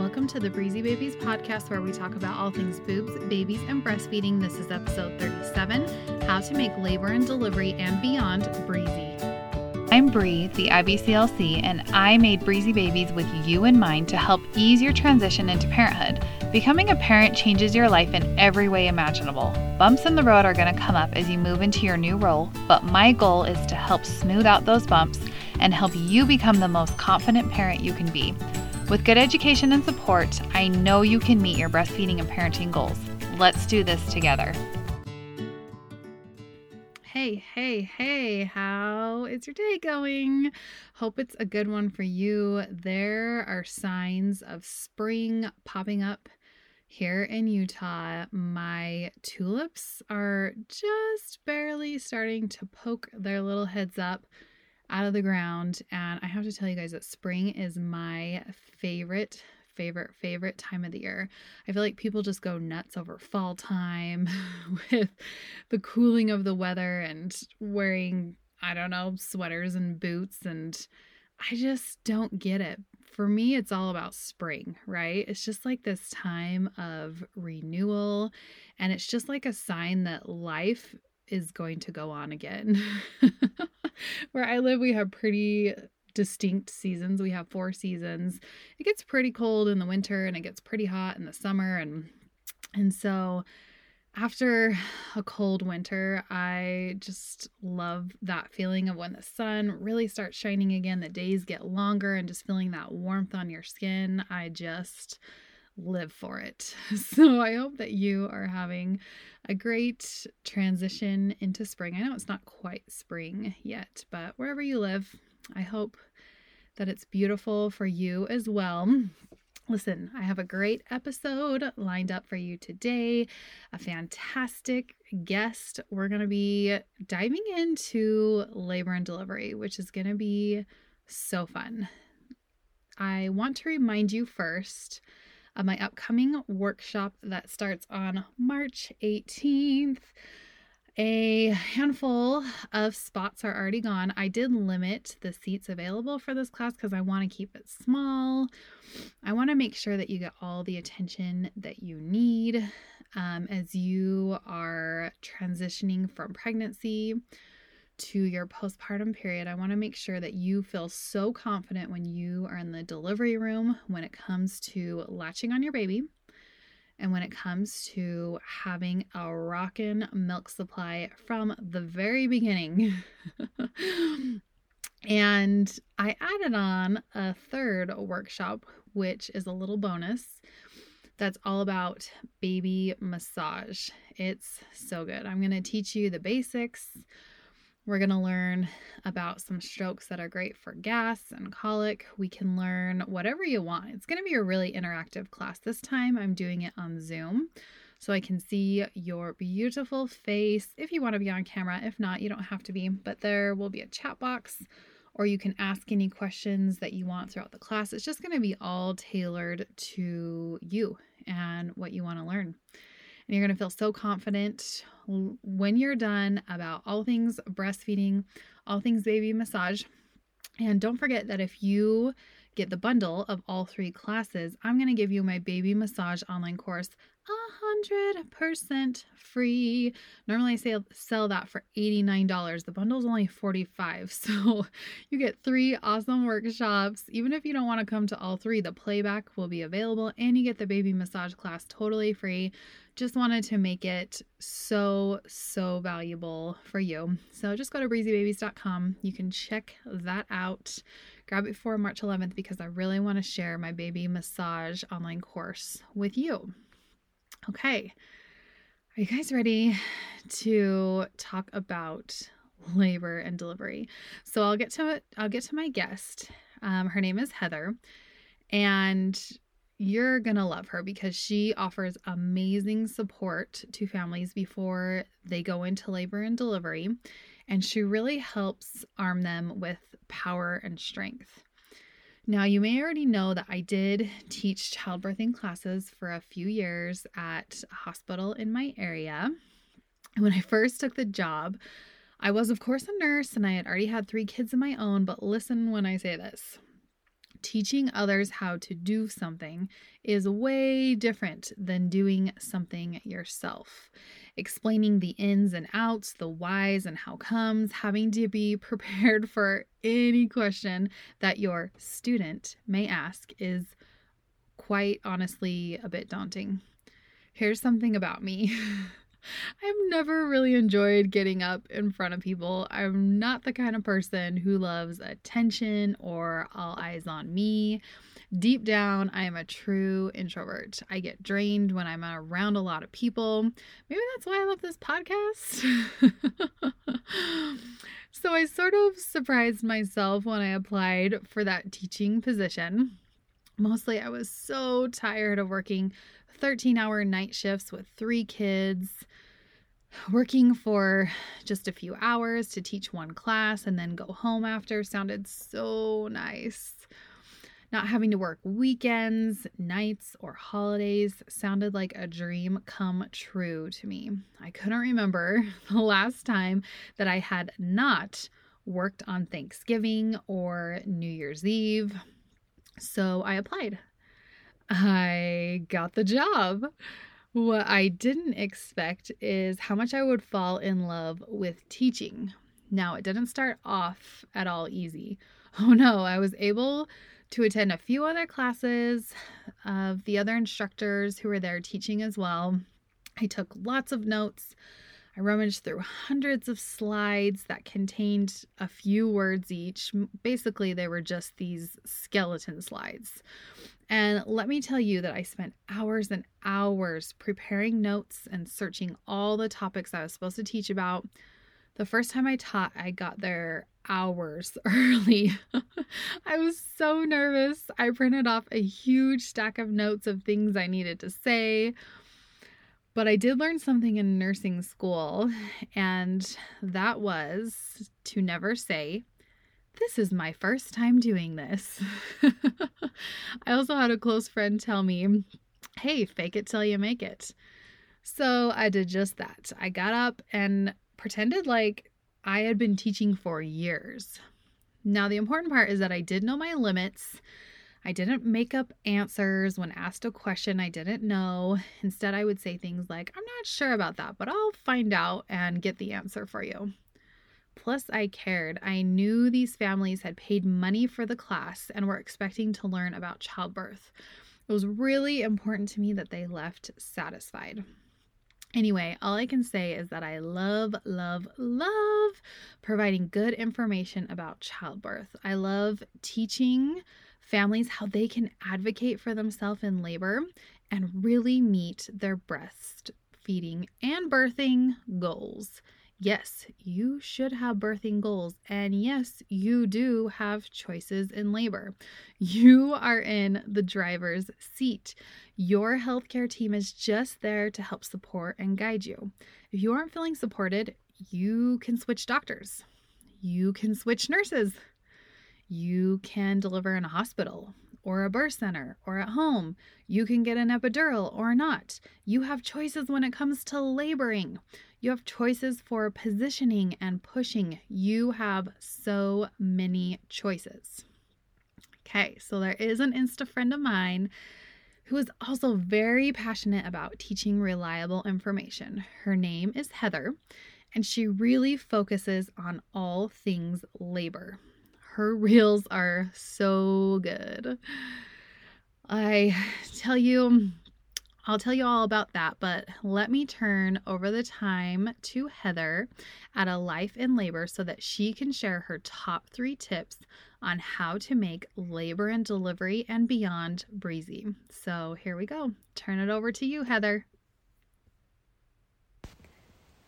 Welcome to the Breezy Babies podcast, where we talk about all things boobs, babies, and breastfeeding. This is episode 37 How to Make Labor and Delivery and Beyond Breezy. I'm Bree, the IBCLC, and I made Breezy Babies with you in mind to help ease your transition into parenthood. Becoming a parent changes your life in every way imaginable. Bumps in the road are going to come up as you move into your new role, but my goal is to help smooth out those bumps and help you become the most confident parent you can be. With good education and support, I know you can meet your breastfeeding and parenting goals. Let's do this together. Hey, hey, hey, how is your day going? Hope it's a good one for you. There are signs of spring popping up here in Utah. My tulips are just barely starting to poke their little heads up out of the ground. And I have to tell you guys that spring is my favorite, favorite, favorite time of the year. I feel like people just go nuts over fall time with the cooling of the weather and wearing, I don't know, sweaters and boots. And I just don't get it. For me, it's all about spring, right? It's just like this time of renewal. And it's just like a sign that life is going to go on again. Where I live, we have pretty distinct seasons. We have four seasons. It gets pretty cold in the winter and it gets pretty hot in the summer and and so after a cold winter, I just love that feeling of when the sun really starts shining again, the days get longer and just feeling that warmth on your skin. I just live for it. So I hope that you are having a great transition into spring. I know it's not quite spring yet, but wherever you live, I hope that it's beautiful for you as well. Listen, I have a great episode lined up for you today. A fantastic guest. We're going to be diving into labor and delivery, which is going to be so fun. I want to remind you first of my upcoming workshop that starts on March 18th. A handful of spots are already gone. I did limit the seats available for this class because I want to keep it small. I want to make sure that you get all the attention that you need um, as you are transitioning from pregnancy to your postpartum period, I want to make sure that you feel so confident when you are in the delivery room when it comes to latching on your baby and when it comes to having a rockin' milk supply from the very beginning. and I added on a third workshop, which is a little bonus that's all about baby massage. It's so good. I'm going to teach you the basics we're going to learn about some strokes that are great for gas and colic. We can learn whatever you want. It's going to be a really interactive class. This time I'm doing it on Zoom so I can see your beautiful face if you want to be on camera. If not, you don't have to be, but there will be a chat box or you can ask any questions that you want throughout the class. It's just going to be all tailored to you and what you want to learn. And you're going to feel so confident when you're done about all things breastfeeding, all things baby massage. And don't forget that if you get the bundle of all three classes, I'm going to give you my baby massage online course 100% free. Normally I sell, sell that for $89. The bundle is only 45 So you get three awesome workshops. Even if you don't want to come to all three, the playback will be available and you get the baby massage class totally free. Just wanted to make it so, so valuable for you. So just go to breezybabies.com. You can check that out. Grab it for March 11th because I really want to share my baby massage online course with you. Okay. Are you guys ready to talk about labor and delivery? So I'll get to. I'll get to my guest. Um, her name is Heather, and you're gonna love her because she offers amazing support to families before they go into labor and delivery, and she really helps arm them with power and strength. Now, you may already know that I did teach childbirthing classes for a few years at a hospital in my area. When I first took the job, I was, of course, a nurse and I had already had three kids of my own. But listen when I say this Teaching others how to do something is way different than doing something yourself. Explaining the ins and outs, the whys and how comes, having to be prepared for any question that your student may ask is quite honestly a bit daunting. Here's something about me. I've never really enjoyed getting up in front of people. I'm not the kind of person who loves attention or all eyes on me. Deep down, I am a true introvert. I get drained when I'm around a lot of people. Maybe that's why I love this podcast. so I sort of surprised myself when I applied for that teaching position. Mostly, I was so tired of working 13 hour night shifts with three kids, working for just a few hours to teach one class and then go home after sounded so nice. Not having to work weekends, nights, or holidays sounded like a dream come true to me. I couldn't remember the last time that I had not worked on Thanksgiving or New Year's Eve. So I applied. I got the job. What I didn't expect is how much I would fall in love with teaching. Now, it didn't start off at all easy. Oh no, I was able to attend a few other classes of the other instructors who were there teaching as well. I took lots of notes. I rummaged through hundreds of slides that contained a few words each. Basically, they were just these skeleton slides. And let me tell you that I spent hours and hours preparing notes and searching all the topics I was supposed to teach about. The first time I taught, I got there hours early. I was so nervous. I printed off a huge stack of notes of things I needed to say. But I did learn something in nursing school, and that was to never say, This is my first time doing this. I also had a close friend tell me, Hey, fake it till you make it. So I did just that. I got up and pretended like I had been teaching for years. Now, the important part is that I did know my limits I didn't make up answers when asked a question I didn't know. Instead, I would say things like, I'm not sure about that, but I'll find out and get the answer for you. Plus, I cared. I knew these families had paid money for the class and were expecting to learn about childbirth. It was really important to me that they left satisfied. Anyway, all I can say is that I love, love, love providing good information about childbirth. I love teaching families how they can advocate for themselves in labor and really meet their breastfeeding and birthing goals. Yes, you should have birthing goals. And yes, you do have choices in labor. You are in the driver's seat. Your healthcare team is just there to help support and guide you. If you aren't feeling supported, you can switch doctors. You can switch nurses. You can deliver in a hospital or a birth center or at home. You can get an epidural or not. You have choices when it comes to laboring. You have choices for positioning and pushing. You have so many choices. Okay, so there is an Insta friend of mine who is also very passionate about teaching reliable information. Her name is Heather, and she really focuses on all things labor. Her reels are so good. I tell you, I'll tell you all about that, but let me turn over the time to Heather at a life in labor so that she can share her top three tips on how to make labor and delivery and beyond breezy. So here we go. Turn it over to you, Heather.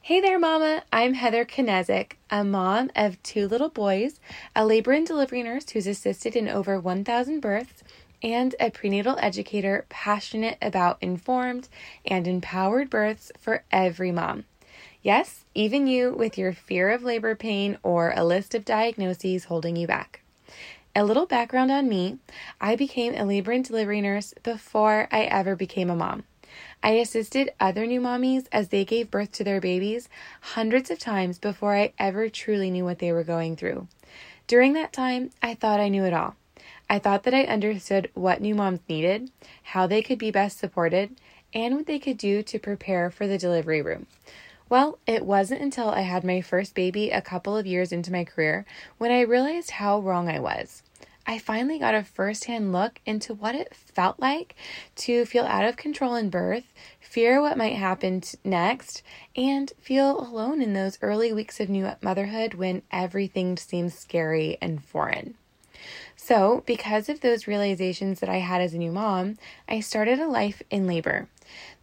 Hey there, Mama. I'm Heather Knezik, a mom of two little boys, a labor and delivery nurse who's assisted in over 1,000 births, and a prenatal educator passionate about informed and empowered births for every mom. Yes, even you with your fear of labor pain or a list of diagnoses holding you back. A little background on me I became a labor and delivery nurse before I ever became a mom. I assisted other new mommies as they gave birth to their babies hundreds of times before I ever truly knew what they were going through. During that time, I thought I knew it all. I thought that I understood what new moms needed, how they could be best supported, and what they could do to prepare for the delivery room. Well, it wasn't until I had my first baby a couple of years into my career when I realized how wrong I was. I finally got a firsthand look into what it felt like to feel out of control in birth, fear what might happen next, and feel alone in those early weeks of new motherhood when everything seems scary and foreign. So, because of those realizations that I had as a new mom, I started a life in labor,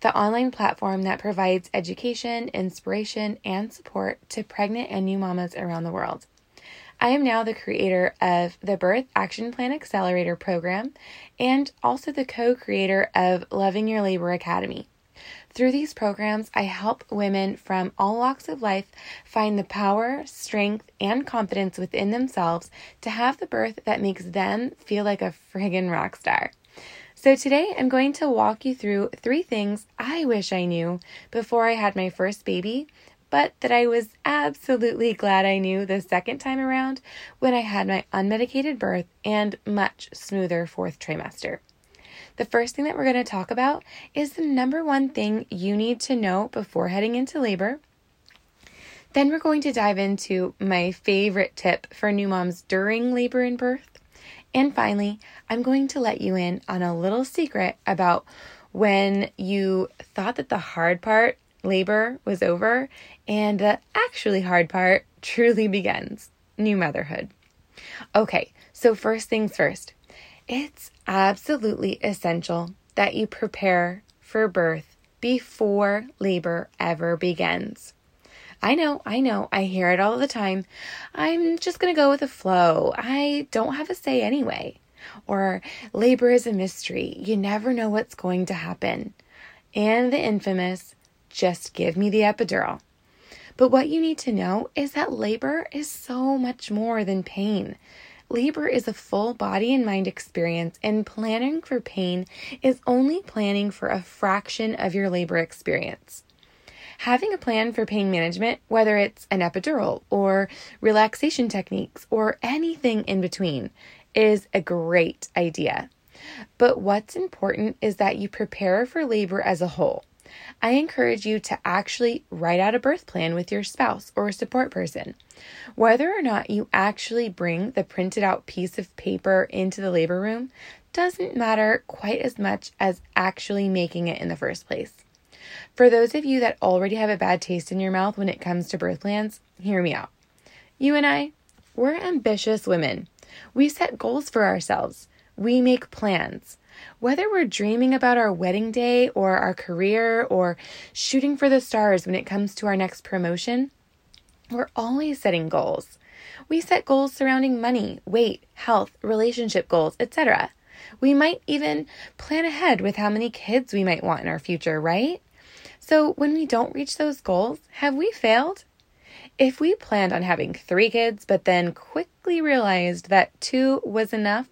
the online platform that provides education, inspiration, and support to pregnant and new mamas around the world. I am now the creator of the Birth Action Plan Accelerator program and also the co creator of Loving Your Labor Academy. Through these programs, I help women from all walks of life find the power, strength, and confidence within themselves to have the birth that makes them feel like a friggin' rock star. So, today I'm going to walk you through three things I wish I knew before I had my first baby but that I was absolutely glad I knew the second time around when I had my unmedicated birth and much smoother fourth trimester. The first thing that we're going to talk about is the number one thing you need to know before heading into labor. Then we're going to dive into my favorite tip for new moms during labor and birth. And finally, I'm going to let you in on a little secret about when you thought that the hard part labor was over and the actually hard part truly begins new motherhood. Okay, so first things first, it's absolutely essential that you prepare for birth before labor ever begins. I know, I know, I hear it all the time. I'm just going to go with the flow. I don't have a say anyway. Or labor is a mystery. You never know what's going to happen. And the infamous just give me the epidural. But what you need to know is that labor is so much more than pain. Labor is a full body and mind experience, and planning for pain is only planning for a fraction of your labor experience. Having a plan for pain management, whether it's an epidural or relaxation techniques or anything in between, is a great idea. But what's important is that you prepare for labor as a whole. I encourage you to actually write out a birth plan with your spouse or a support person. Whether or not you actually bring the printed out piece of paper into the labor room doesn't matter quite as much as actually making it in the first place. For those of you that already have a bad taste in your mouth when it comes to birth plans, hear me out. You and I, we're ambitious women. We set goals for ourselves. We make plans. Whether we're dreaming about our wedding day or our career or shooting for the stars when it comes to our next promotion, we're always setting goals. We set goals surrounding money, weight, health, relationship goals, etc. We might even plan ahead with how many kids we might want in our future, right? So, when we don't reach those goals, have we failed? If we planned on having three kids, but then quickly realized that two was enough,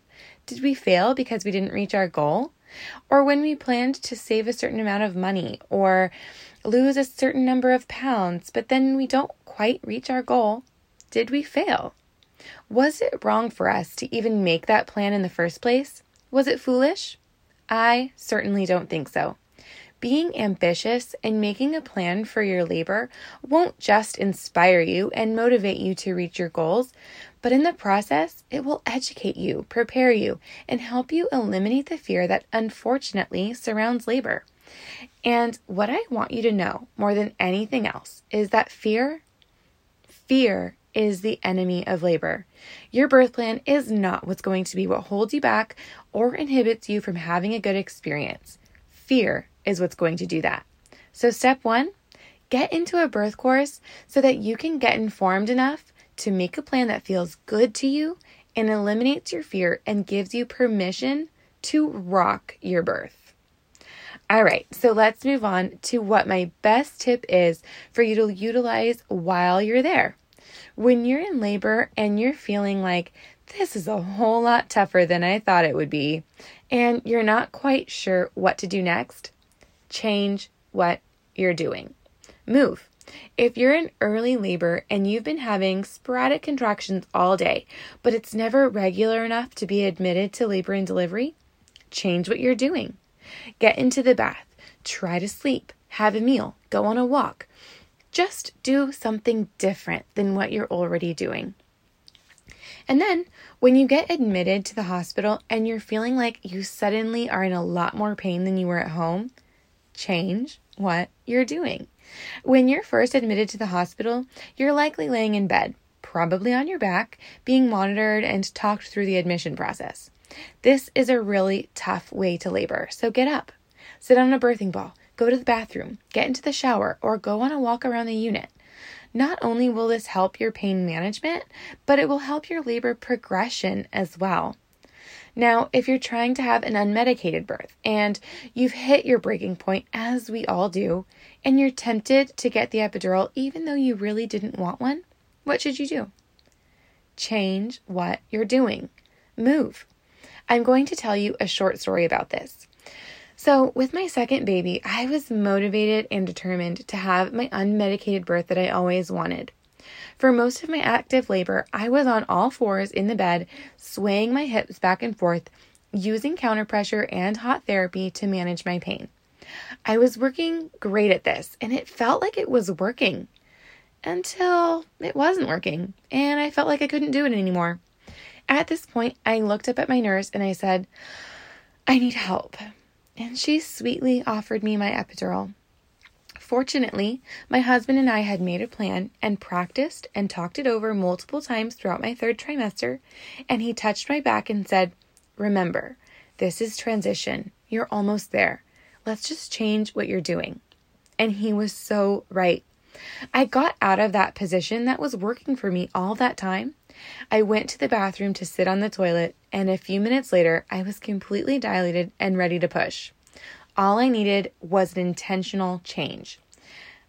did we fail because we didn't reach our goal? Or when we planned to save a certain amount of money or lose a certain number of pounds, but then we don't quite reach our goal, did we fail? Was it wrong for us to even make that plan in the first place? Was it foolish? I certainly don't think so. Being ambitious and making a plan for your labor won't just inspire you and motivate you to reach your goals, but in the process, it will educate you, prepare you, and help you eliminate the fear that unfortunately surrounds labor. And what I want you to know more than anything else is that fear, fear is the enemy of labor. Your birth plan is not what's going to be what holds you back or inhibits you from having a good experience. Fear is what's going to do that. So, step one, get into a birth course so that you can get informed enough to make a plan that feels good to you and eliminates your fear and gives you permission to rock your birth. All right, so let's move on to what my best tip is for you to utilize while you're there. When you're in labor and you're feeling like this is a whole lot tougher than I thought it would be, and you're not quite sure what to do next, change what you're doing. Move. If you're in early labor and you've been having sporadic contractions all day, but it's never regular enough to be admitted to labor and delivery, change what you're doing. Get into the bath, try to sleep, have a meal, go on a walk. Just do something different than what you're already doing. And then, when you get admitted to the hospital and you're feeling like you suddenly are in a lot more pain than you were at home, change what you're doing. When you're first admitted to the hospital, you're likely laying in bed, probably on your back, being monitored and talked through the admission process. This is a really tough way to labor, so get up, sit on a birthing ball, go to the bathroom, get into the shower, or go on a walk around the unit. Not only will this help your pain management, but it will help your labor progression as well. Now, if you're trying to have an unmedicated birth and you've hit your breaking point, as we all do, and you're tempted to get the epidural even though you really didn't want one, what should you do? Change what you're doing. Move. I'm going to tell you a short story about this. So, with my second baby, I was motivated and determined to have my unmedicated birth that I always wanted. For most of my active labor, I was on all fours in the bed, swaying my hips back and forth, using counterpressure and hot therapy to manage my pain. I was working great at this, and it felt like it was working until it wasn't working, and I felt like I couldn't do it anymore. At this point, I looked up at my nurse and I said, I need help and she sweetly offered me my epidural. Fortunately, my husband and I had made a plan and practiced and talked it over multiple times throughout my third trimester, and he touched my back and said, Remember, this is transition. You're almost there. Let's just change what you're doing. And he was so right. I got out of that position that was working for me all that time. I went to the bathroom to sit on the toilet, and a few minutes later, I was completely dilated and ready to push. All I needed was an intentional change.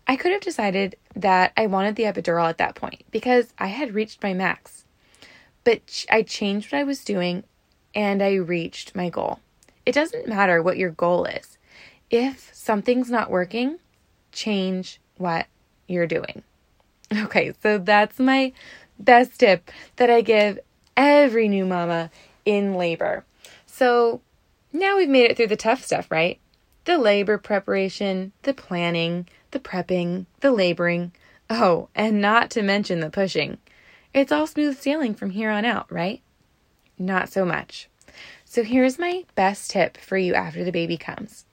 I could have decided that I wanted the epidural at that point because I had reached my max. But I changed what I was doing and I reached my goal. It doesn't matter what your goal is. If something's not working, change what you're doing. Okay, so that's my best tip that I give every new mama in labor. So now we've made it through the tough stuff, right? The labor preparation, the planning, the prepping, the laboring. Oh, and not to mention the pushing. It's all smooth sailing from here on out, right? Not so much. So here's my best tip for you after the baby comes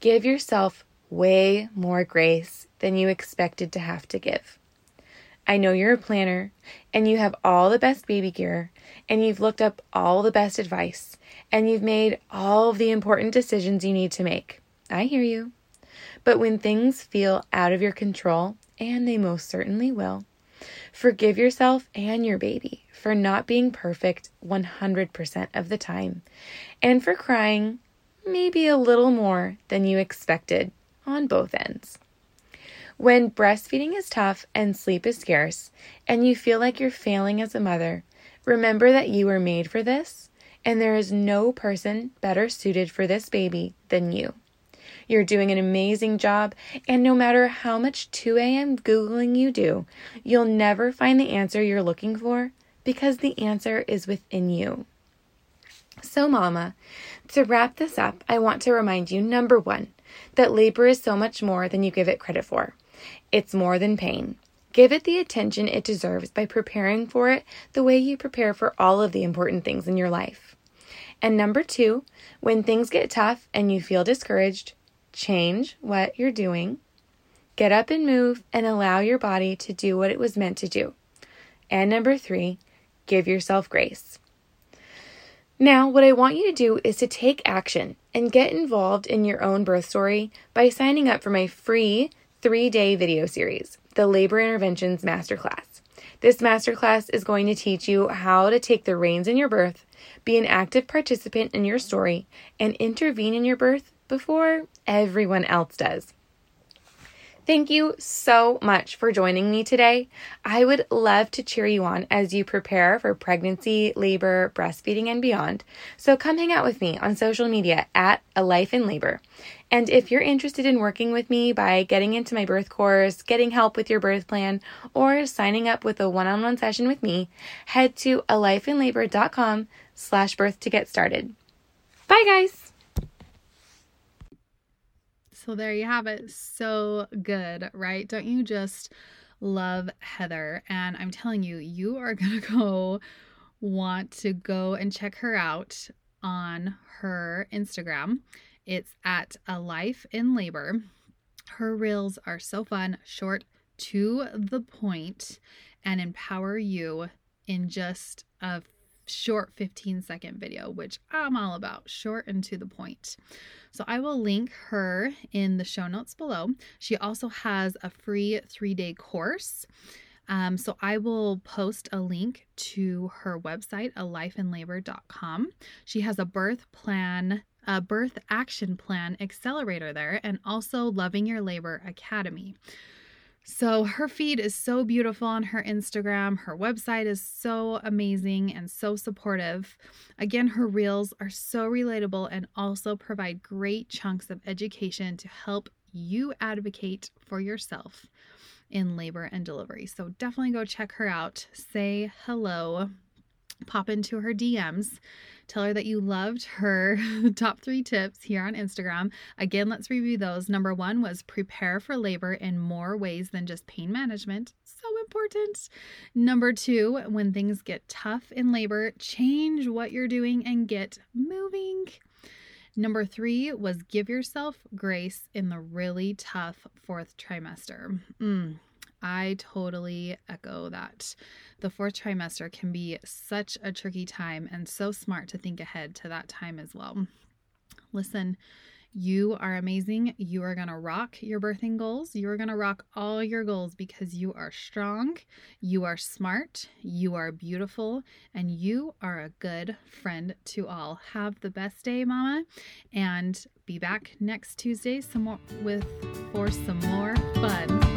give yourself way more grace than you expected to have to give. I know you're a planner and you have all the best baby gear and you've looked up all the best advice and you've made all of the important decisions you need to make. I hear you. But when things feel out of your control, and they most certainly will, forgive yourself and your baby for not being perfect 100% of the time and for crying maybe a little more than you expected on both ends. When breastfeeding is tough and sleep is scarce, and you feel like you're failing as a mother, remember that you were made for this, and there is no person better suited for this baby than you. You're doing an amazing job, and no matter how much 2 a.m. Googling you do, you'll never find the answer you're looking for because the answer is within you. So, Mama, to wrap this up, I want to remind you number one, that labor is so much more than you give it credit for. It's more than pain. Give it the attention it deserves by preparing for it the way you prepare for all of the important things in your life. And number two, when things get tough and you feel discouraged, change what you're doing. Get up and move and allow your body to do what it was meant to do. And number three, give yourself grace. Now, what I want you to do is to take action and get involved in your own birth story by signing up for my free three day video series, the Labor Interventions Masterclass. This masterclass is going to teach you how to take the reins in your birth, be an active participant in your story, and intervene in your birth before everyone else does. Thank you so much for joining me today. I would love to cheer you on as you prepare for pregnancy, labor, breastfeeding, and beyond. So come hang out with me on social media at A Life in Labor. And if you're interested in working with me by getting into my birth course, getting help with your birth plan, or signing up with a one-on-one session with me, head to alifeinlabor.com slash birth to get started. Bye guys! So there you have it. So good, right? Don't you just love Heather? And I'm telling you, you are going to go want to go and check her out on her Instagram. It's at a life in labor. Her reels are so fun, short, to the point, and empower you in just a short 15 second video, which I'm all about, short and to the point. So I will link her in the show notes below. She also has a free three day course. Um, so I will post a link to her website, alifeinlabor.com. She has a birth plan, a birth action plan accelerator there, and also Loving Your Labor Academy. So her feed is so beautiful on her Instagram. Her website is so amazing and so supportive. Again, her reels are so relatable and also provide great chunks of education to help you advocate for yourself in labor and delivery. So definitely go check her out. Say hello pop into her DMs. Tell her that you loved her top three tips here on Instagram. Again, let's review those. Number one was prepare for labor in more ways than just pain management. So important. Number two, when things get tough in labor, change what you're doing and get moving. Number three was give yourself grace in the really tough fourth trimester. Mm, I totally echo that. The fourth trimester can be such a tricky time and so smart to think ahead to that time as well. Listen, you are amazing. You are going to rock your birthing goals. You are going to rock all your goals because you are strong, you are smart, you are beautiful, and you are a good friend to all. Have the best day, Mama, and be back next Tuesday some more with for some more fun.